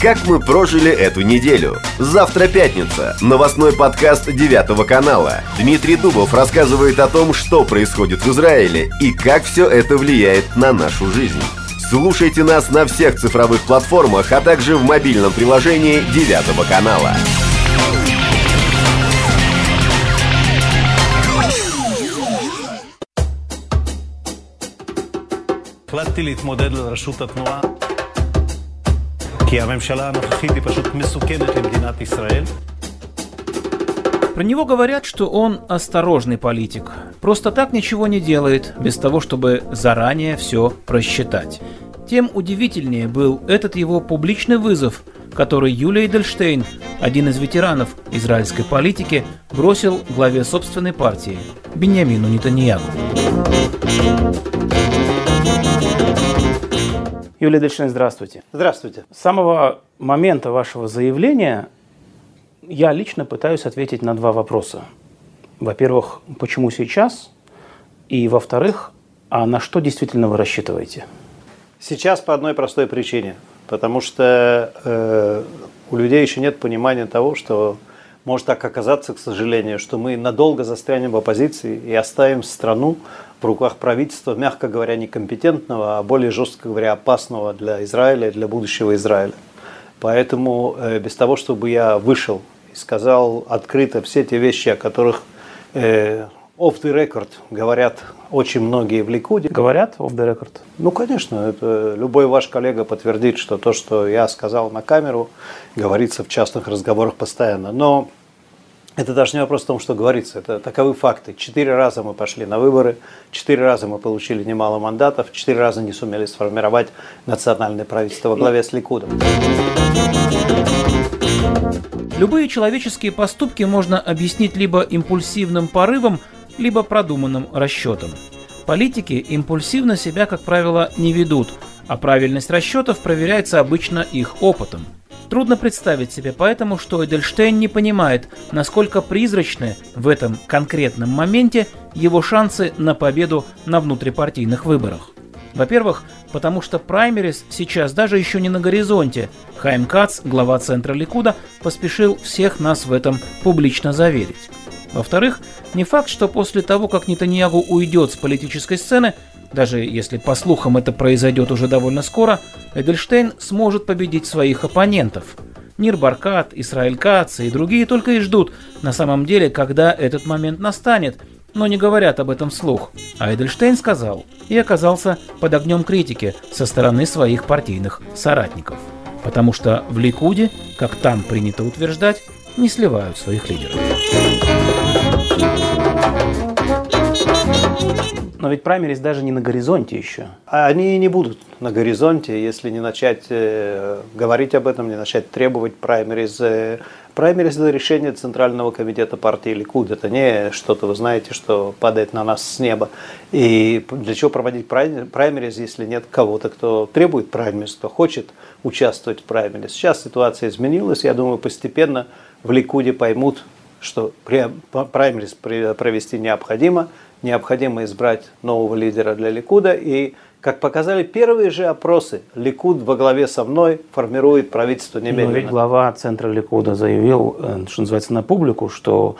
Как мы прожили эту неделю? Завтра пятница. Новостной подкаст Девятого канала. Дмитрий Дубов рассказывает о том, что происходит в Израиле и как все это влияет на нашу жизнь. Слушайте нас на всех цифровых платформах, а также в мобильном приложении Девятого канала. החלטתי להתמודד לראשות התנועה כי הממשלה הנוכחית היא פשוט מסוכנת למדינת ישראל. Про него говорят, что он осторожный политик. Просто так ничего не делает, без того, чтобы заранее все просчитать. Тем удивительнее был этот его публичный вызов, который Юлия Эдельштейн, один из ветеранов израильской политики, бросил главе собственной партии Беньямину Нетаньягу. Юлия Эдельштейн, здравствуйте. Здравствуйте. С самого момента вашего заявления я лично пытаюсь ответить на два вопроса. Во-первых, почему сейчас? И во-вторых, а на что действительно вы рассчитываете? Сейчас по одной простой причине. Потому что э, у людей еще нет понимания того, что может так оказаться, к сожалению, что мы надолго застрянем в оппозиции и оставим страну в руках правительства, мягко говоря, некомпетентного, а более жестко говоря, опасного для Израиля и для будущего Израиля. Поэтому э, без того, чтобы я вышел и сказал открыто все те вещи, о которых э, off the record говорят очень многие в Ликуде. Говорят off the record? Ну, конечно, это любой ваш коллега подтвердит, что то, что я сказал на камеру, говорится в частных разговорах постоянно. Но это даже не вопрос в том, что говорится, это таковы факты. Четыре раза мы пошли на выборы, четыре раза мы получили немало мандатов, четыре раза не сумели сформировать национальное правительство во главе с Ликудом. Любые человеческие поступки можно объяснить либо импульсивным порывом, либо продуманным расчетом. Политики импульсивно себя, как правило, не ведут, а правильность расчетов проверяется обычно их опытом. Трудно представить себе поэтому, что Эдельштейн не понимает, насколько призрачны в этом конкретном моменте его шансы на победу на внутрипартийных выборах. Во-первых, потому что праймерис сейчас даже еще не на горизонте. Хайм Кац, глава центра Ликуда, поспешил всех нас в этом публично заверить. Во-вторых, не факт, что после того, как Нетаньягу уйдет с политической сцены, даже если по слухам это произойдет уже довольно скоро, Эдельштейн сможет победить своих оппонентов. Нир Баркат, Исраиль Кац и другие только и ждут, на самом деле, когда этот момент настанет – но не говорят об этом вслух. А Эдельштейн сказал и оказался под огнем критики со стороны своих партийных соратников. Потому что в Ликуде, как там принято утверждать, не сливают своих лидеров. Но ведь праймерис даже не на горизонте еще. А они не будут на горизонте, если не начать э, говорить об этом, не начать требовать праймерис. Э, праймерис – это решение Центрального комитета партии Ликуд. Это не что-то, вы знаете, что падает на нас с неба. И для чего проводить праймерис, если нет кого-то, кто требует праймерис, кто хочет участвовать в праймерис. Сейчас ситуация изменилась. Я думаю, постепенно в Ликуде поймут, что праймерис провести необходимо – необходимо избрать нового лидера для Ликуда. И, как показали первые же опросы, Ликуд во главе со мной формирует правительство немедленно. Но ведь глава центра Ликуда заявил, э, что называется, на публику, что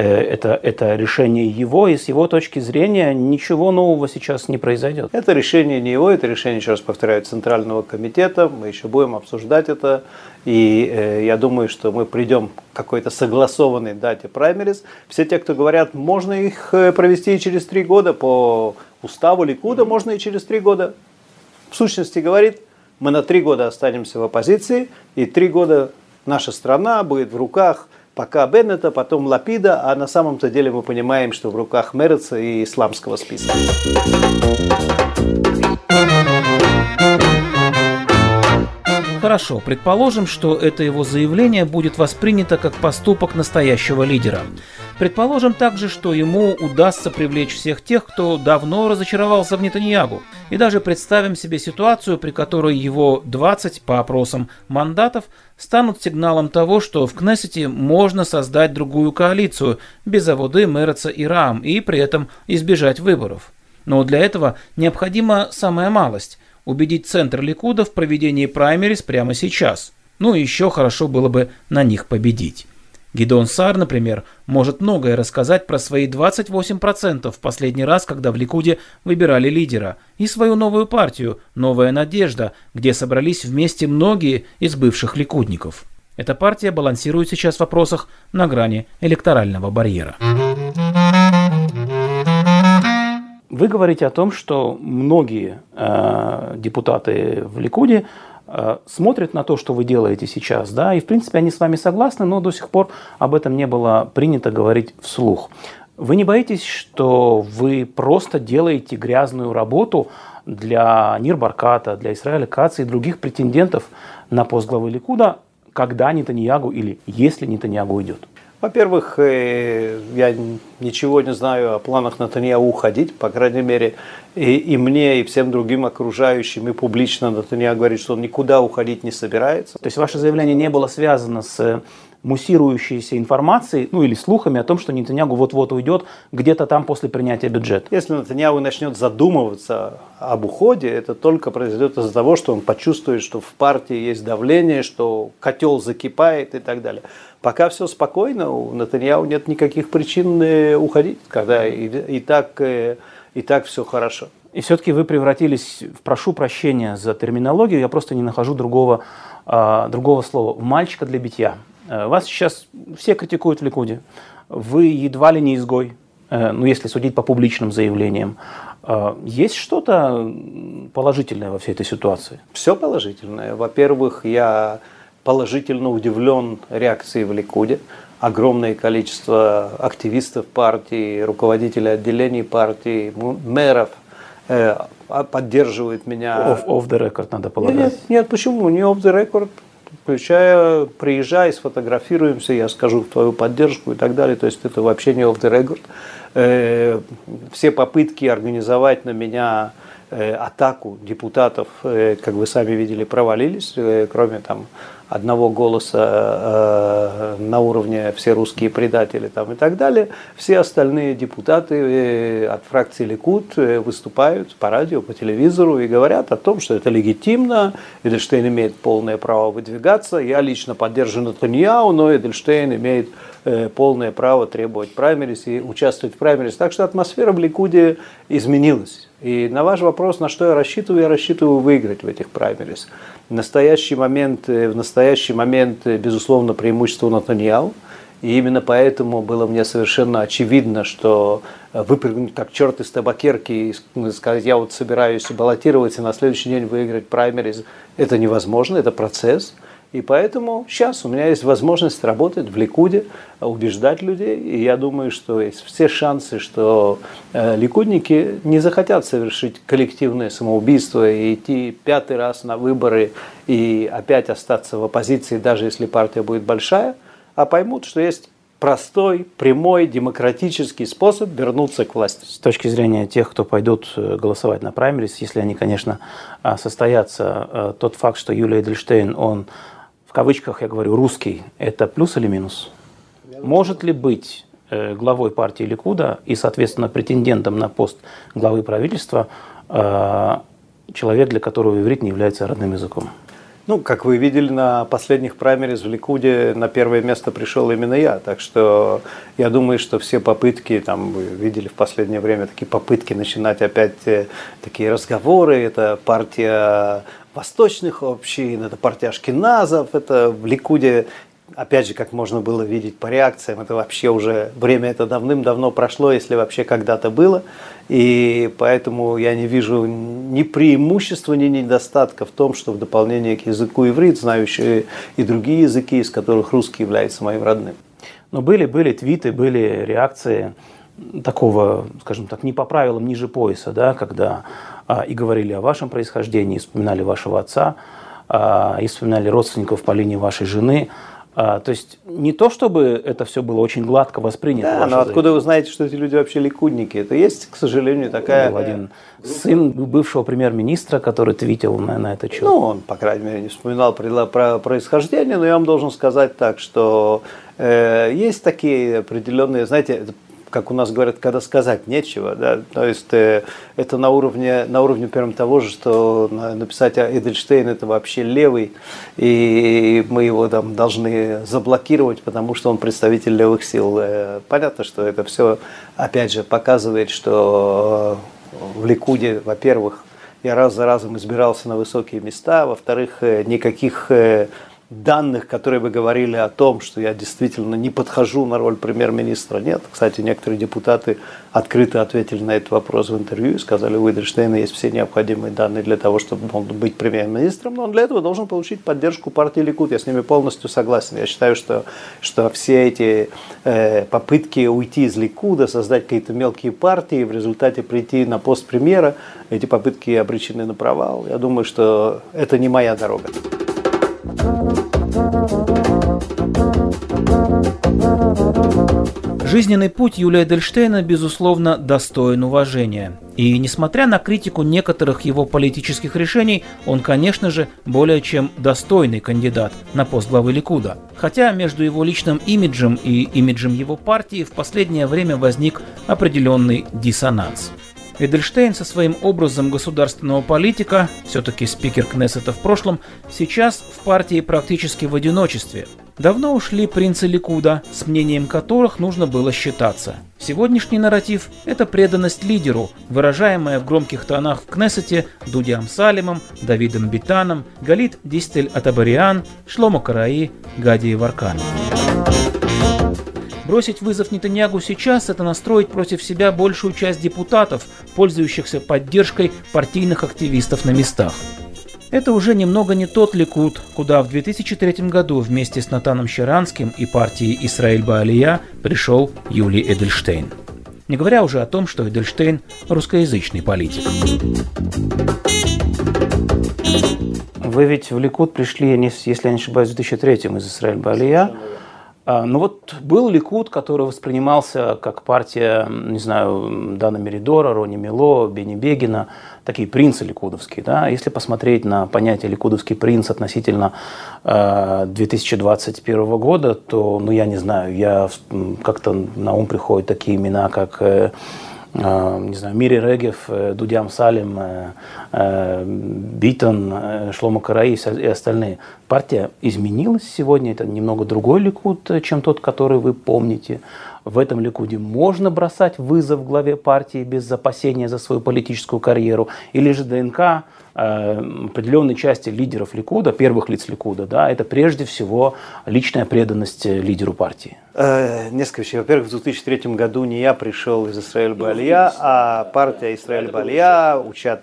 это, это решение его, и с его точки зрения ничего нового сейчас не произойдет. Это решение не его, это решение, еще раз повторяю, Центрального комитета. Мы еще будем обсуждать это. И э, я думаю, что мы придем к какой-то согласованной дате праймерис. Все те, кто говорят, можно их э, провести и через три года по уставу Ликуда, можно и через три года. В сущности говорит, мы на три года останемся в оппозиции, и три года наша страна будет в руках пока Беннета, потом Лапида, а на самом-то деле мы понимаем, что в руках Мерца и исламского списка. Хорошо, предположим, что это его заявление будет воспринято как поступок настоящего лидера. Предположим также, что ему удастся привлечь всех тех, кто давно разочаровался в Нетаньягу. И даже представим себе ситуацию, при которой его 20 по опросам мандатов станут сигналом того, что в Кнессете можно создать другую коалицию без Аводы, Мерца и Рам, и при этом избежать выборов. Но для этого необходима самая малость убедить центр Ликуда в проведении праймерис прямо сейчас. Ну и еще хорошо было бы на них победить. Гидон Сар, например, может многое рассказать про свои 28% в последний раз, когда в Ликуде выбирали лидера, и свою новую партию «Новая надежда», где собрались вместе многие из бывших ликудников. Эта партия балансирует сейчас в вопросах на грани электорального барьера. Вы говорите о том, что многие э, депутаты в Ликуде смотрят на то, что вы делаете сейчас, да, и в принципе они с вами согласны, но до сих пор об этом не было принято говорить вслух. Вы не боитесь, что вы просто делаете грязную работу для Нирбарката, для Израиля Каца и других претендентов на пост главы Ликуда, когда Нетаньягу или если Нетаньягу уйдет? Во-первых, э, я ничего не знаю о планах Натаньяу уходить, по крайней мере, и, и мне, и всем другим окружающим, и публично Натаньяу говорит, что он никуда уходить не собирается. То есть ваше заявление не было связано с муссирующейся информацией, ну или слухами о том, что Нетаньягу вот-вот уйдет где-то там после принятия бюджета. Если Нетаньягу начнет задумываться об уходе, это только произойдет из-за того, что он почувствует, что в партии есть давление, что котел закипает и так далее. Пока все спокойно, у Натаньяу нет никаких причин э, уходить, когда и, и, так, э, и так все хорошо. И все-таки вы превратились, в, прошу прощения за терминологию, я просто не нахожу другого, а, другого слова, в мальчика для битья. Э, вас сейчас все критикуют в Ликуде. Вы едва ли не изгой, ну если судить по публичным заявлениям. Есть что-то положительное во всей этой ситуации? Все положительное. Во-первых, я положительно удивлен реакцией в Ликуде. Огромное количество активистов партии, руководителей отделений партии, мэров э, а, поддерживают меня. Off, off the record надо полагать. Нет, нет, почему? Не off the record. Включая, приезжай, сфотографируемся, я скажу твою поддержку и так далее. То есть это вообще не off the record. Э, все попытки организовать на меня атаку депутатов, э, как вы сами видели, провалились, э, кроме там одного голоса э, на уровне все русские предатели там и так далее, все остальные депутаты э, от фракции Ликут э, выступают по радио, по телевизору и говорят о том, что это легитимно, Эдельштейн имеет полное право выдвигаться, я лично поддерживаю Натаньяу, но Эдельштейн имеет полное право требовать праймерис и участвовать в праймерис. Так что атмосфера в Ликуде изменилась. И на ваш вопрос, на что я рассчитываю, я рассчитываю выиграть в этих праймерис. В настоящий момент, э, в настоящий момент э, безусловно, преимущество Натаньяу. И именно поэтому было мне совершенно очевидно, что э, выпрыгнуть как черт из табакерки и сказать, я вот собираюсь баллотироваться и на следующий день выиграть праймериз, это невозможно, это процесс. И поэтому сейчас у меня есть возможность работать в Ликуде, убеждать людей. И я думаю, что есть все шансы, что э, ликудники не захотят совершить коллективное самоубийство и идти пятый раз на выборы и опять остаться в оппозиции, даже если партия будет большая, а поймут, что есть простой, прямой, демократический способ вернуться к власти. С точки зрения тех, кто пойдут э, голосовать на праймерис, если они, конечно, а, состоятся, э, тот факт, что Юлия Эдельштейн, он кавычках я говорю, русский, это плюс или минус? Может ли быть э, главой партии Ликуда и, соответственно, претендентом на пост главы правительства э, человек, для которого иврит не является родным языком? Ну, как вы видели на последних праймерис в Ликуде, на первое место пришел именно я. Так что я думаю, что все попытки, там, вы видели в последнее время такие попытки начинать опять э, такие разговоры, это партия восточных общин, это партия ашкеназов, это в Ликуде, опять же, как можно было видеть по реакциям, это вообще уже время это давным-давно прошло, если вообще когда-то было. И поэтому я не вижу ни преимущества, ни недостатка в том, что в дополнение к языку иврит, знающие и другие языки, из которых русский является моим родным. Но были, были твиты, были реакции такого, скажем так, не по правилам ниже пояса, да, когда и говорили о вашем происхождении, и вспоминали вашего отца, а, и вспоминали родственников по линии вашей жены. А, то есть не то, чтобы это все было очень гладко воспринято. Да, но откуда вы знаете, что эти люди вообще ликудники? Это есть, к сожалению, такая... Был один сын бывшего премьер-министра, который твитил на, на это счет. Ну, он, по крайней мере, не вспоминал про, про происхождение, но я вам должен сказать так, что э, есть такие определенные, знаете, как у нас говорят, когда сказать нечего. Да? То есть э, это на уровне, на уровне прям того же, что написать Эдельштейн это вообще левый, и мы его там должны заблокировать, потому что он представитель левых сил. Э, понятно, что это все, опять же, показывает, что в Ликуде, во-первых, я раз за разом избирался на высокие места, во-вторых, э, никаких э, данных, которые бы говорили о том, что я действительно не подхожу на роль премьер-министра, нет. Кстати, некоторые депутаты открыто ответили на этот вопрос в интервью и сказали, у Эдельштейна есть все необходимые данные для того, чтобы он быть премьер-министром, но он для этого должен получить поддержку партии Ликут. Я с ними полностью согласен. Я считаю, что, что все эти э, попытки уйти из Ликуда, создать какие-то мелкие партии, в результате прийти на пост премьера, эти попытки обречены на провал. Я думаю, что это не моя дорога. Жизненный путь Юлия Эдельштейна, безусловно, достоин уважения. И несмотря на критику некоторых его политических решений, он, конечно же, более чем достойный кандидат на пост главы Ликуда. Хотя между его личным имиджем и имиджем его партии в последнее время возник определенный диссонанс. Эдельштейн со своим образом государственного политика, все-таки спикер Кнессета в прошлом, сейчас в партии практически в одиночестве. Давно ушли принцы Ликуда, с мнением которых нужно было считаться. Сегодняшний нарратив – это преданность лидеру, выражаемая в громких тонах в Кнессете Дуди Амсалимом, Давидом Битаном, Галит Дистель Атабариан, Шломо Караи, Гади Варкан. Бросить вызов Нетаньягу сейчас – это настроить против себя большую часть депутатов, пользующихся поддержкой партийных активистов на местах. Это уже немного не тот Ликут, куда в 2003 году вместе с Натаном Щеранским и партией Исраиль Баалия пришел Юлий Эдельштейн. Не говоря уже о том, что Эдельштейн – русскоязычный политик. Вы ведь в Ликут пришли, если я не ошибаюсь, в 2003 из Исраиль Баалия. А, ну вот был Ликуд, который воспринимался как партия, не знаю, Дана Меридора, Рони Мило, Бени Бегина, такие принцы ликудовские. Да? Если посмотреть на понятие ликудовский принц относительно э, 2021 года, то, ну я не знаю, я как-то на ум приходят такие имена, как Э, не знаю, Мири Регев, э, Дудям Салим, э, Битон, Шлома Караи и остальные. Партия изменилась сегодня, это немного другой ликуд, чем тот, который вы помните. В этом ликуде можно бросать вызов главе партии без опасения за свою политическую карьеру, или же ДНК Э, определенной части лидеров Ликуда, первых лиц Ликуда, да, это прежде всего личная преданность лидеру партии? Э, несколько вещей. Во-первых, в 2003 году не я пришел из Израиль Балия, а партия Израиль Балия, учат,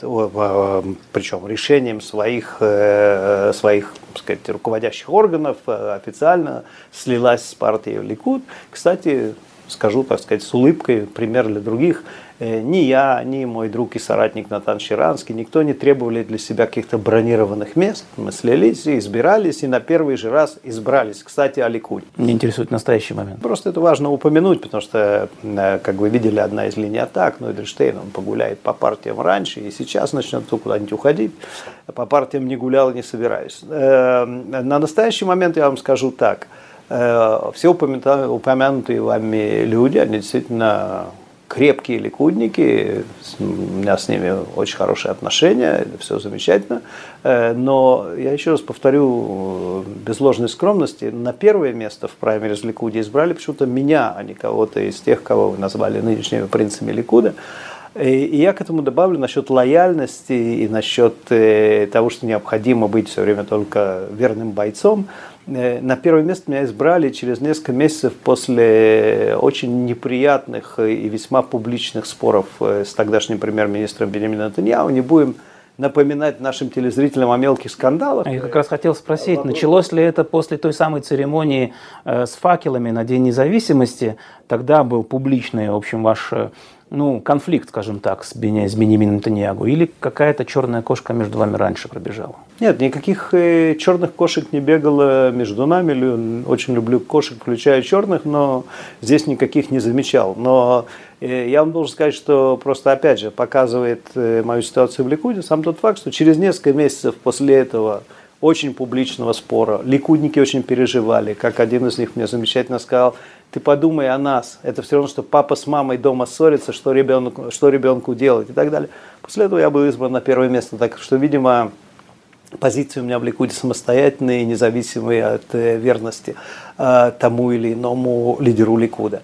причем решением своих, э, своих так сказать, руководящих органов официально слилась с партией Ликуд. Кстати, скажу, так сказать, с улыбкой, пример для других – Э, ни я, ни мой друг и соратник Натан Щеранский, никто не требовали для себя каких-то бронированных мест. Мы слились и избирались, и на первый же раз избрались. Кстати, о Ликуде. Мне интересует настоящий момент. Просто это важно упомянуть, потому что, э, как вы видели, одна из линий атак, но Эдельштейн, он погуляет по партиям раньше, и сейчас начнет куда-нибудь уходить. По партиям не гулял и не собираюсь. Э, на настоящий момент я вам скажу так. Все упомянутые вами люди, они действительно крепкие ликудники, у меня с ними очень хорошие отношения, все замечательно. Э, но я еще раз повторю, без ложной скромности, на первое место в праймериз Ликуде избрали почему-то меня, а не кого-то из тех, кого вы назвали нынешними принцами Ликуда. И я к этому добавлю насчет лояльности и насчет э, того, что необходимо быть все время только верным бойцом. Э, на первое место меня избрали через несколько месяцев после очень неприятных и весьма публичных споров э, с тогдашним премьер-министром Бенемином Натаньяу. Не будем напоминать нашим телезрителям о мелких скандалах. Я как раз хотел спросить, началось ли это после той самой церемонии э, с факелами на День независимости? Тогда был публичный, в общем, ваш ну, конфликт, скажем так, с, Бени, с Бенемином Таньягу? Или какая-то черная кошка между вами раньше пробежала? Нет, никаких э, черных кошек не бегало между нами. Очень люблю кошек, включая черных, но здесь никаких не замечал. Но э, я вам должен сказать, что просто, опять же, показывает э, мою ситуацию в Ликуде сам тот факт, что через несколько месяцев после этого очень публичного спора. Ликудники очень переживали, как один из них мне замечательно сказал, ты подумай о нас, это все равно, что папа с мамой дома ссорятся, что ребенку, что ребенку делать и так далее. После этого я был избран на первое место, так что, видимо, позиции у меня в Ликуде самостоятельные, независимые от э, верности э, тому или иному лидеру Ликуда.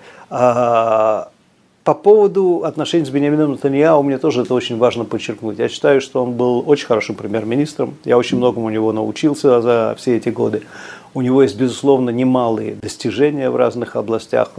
По поводу отношений с Бенямином Натаньяу, мне тоже это очень важно подчеркнуть. Я считаю, что он был очень хорошим премьер-министром. Я очень многому у него научился за все эти годы. У него есть, безусловно, немалые достижения в разных областях.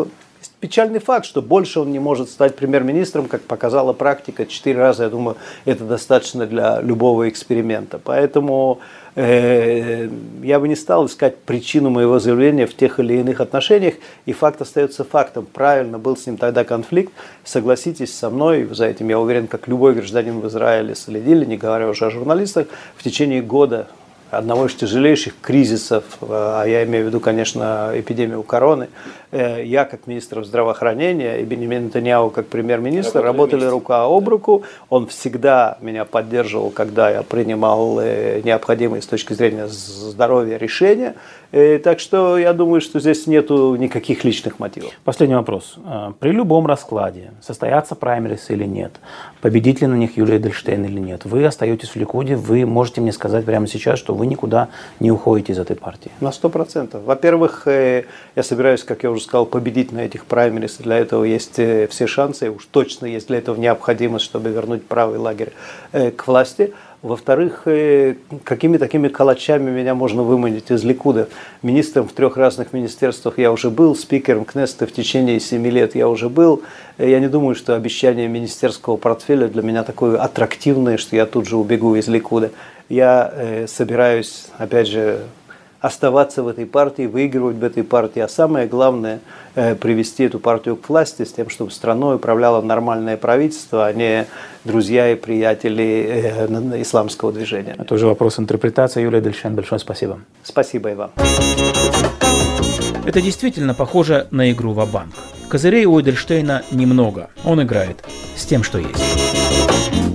Печальный факт, что больше он не может стать премьер-министром, как показала практика. Четыре раза, я думаю, это достаточно для любого эксперимента. Поэтому э, я бы не стал искать причину моего заявления в тех или иных отношениях. И факт остается фактом. Правильно был с ним тогда конфликт. Согласитесь со мной, за этим я уверен, как любой гражданин в Израиле следили, не говоря уже о журналистах, в течение года одного из тяжелейших кризисов, э, а я имею в виду, конечно, эпидемию короны, я как министр здравоохранения и Бенемин Нетаньяу как премьер-министр работали, работали рука об руку. Он всегда меня поддерживал, когда я принимал э, необходимые с точки зрения здоровья решения. Так что я думаю, что здесь нету никаких личных мотивов. Последний вопрос. При любом раскладе, состоятся праймерис или нет, победит ли на них Юлия Эдельштейн или нет, вы остаетесь в Ликуде, вы можете мне сказать прямо сейчас, что вы никуда не уходите из этой партии? На сто процентов. Во-первых, э, я собираюсь, как я уже сказал, победить на этих праймерис. Для этого есть э, все шансы, уж точно есть для этого необходимость, чтобы вернуть правый лагерь э, к власти. Во-вторых, какими такими калачами меня можно выманить из Ликуда? Министром в трех разных министерствах я уже был, спикером Кнеста в течение семи лет я уже был. Я не думаю, что обещание министерского портфеля для меня такое аттрактивное, что я тут же убегу из Ликуда я э, собираюсь, опять же, оставаться в этой партии, выигрывать в этой партии, а самое главное э, привести эту партию к власти с тем, чтобы страной управляло нормальное правительство, а не друзья и приятели э, исламского движения. Это уже вопрос интерпретации. Юлия Дельшен, большое спасибо. Спасибо и вам. Это действительно похоже на игру в банк Козырей у Эдельштейна немного. Он играет с тем, что есть.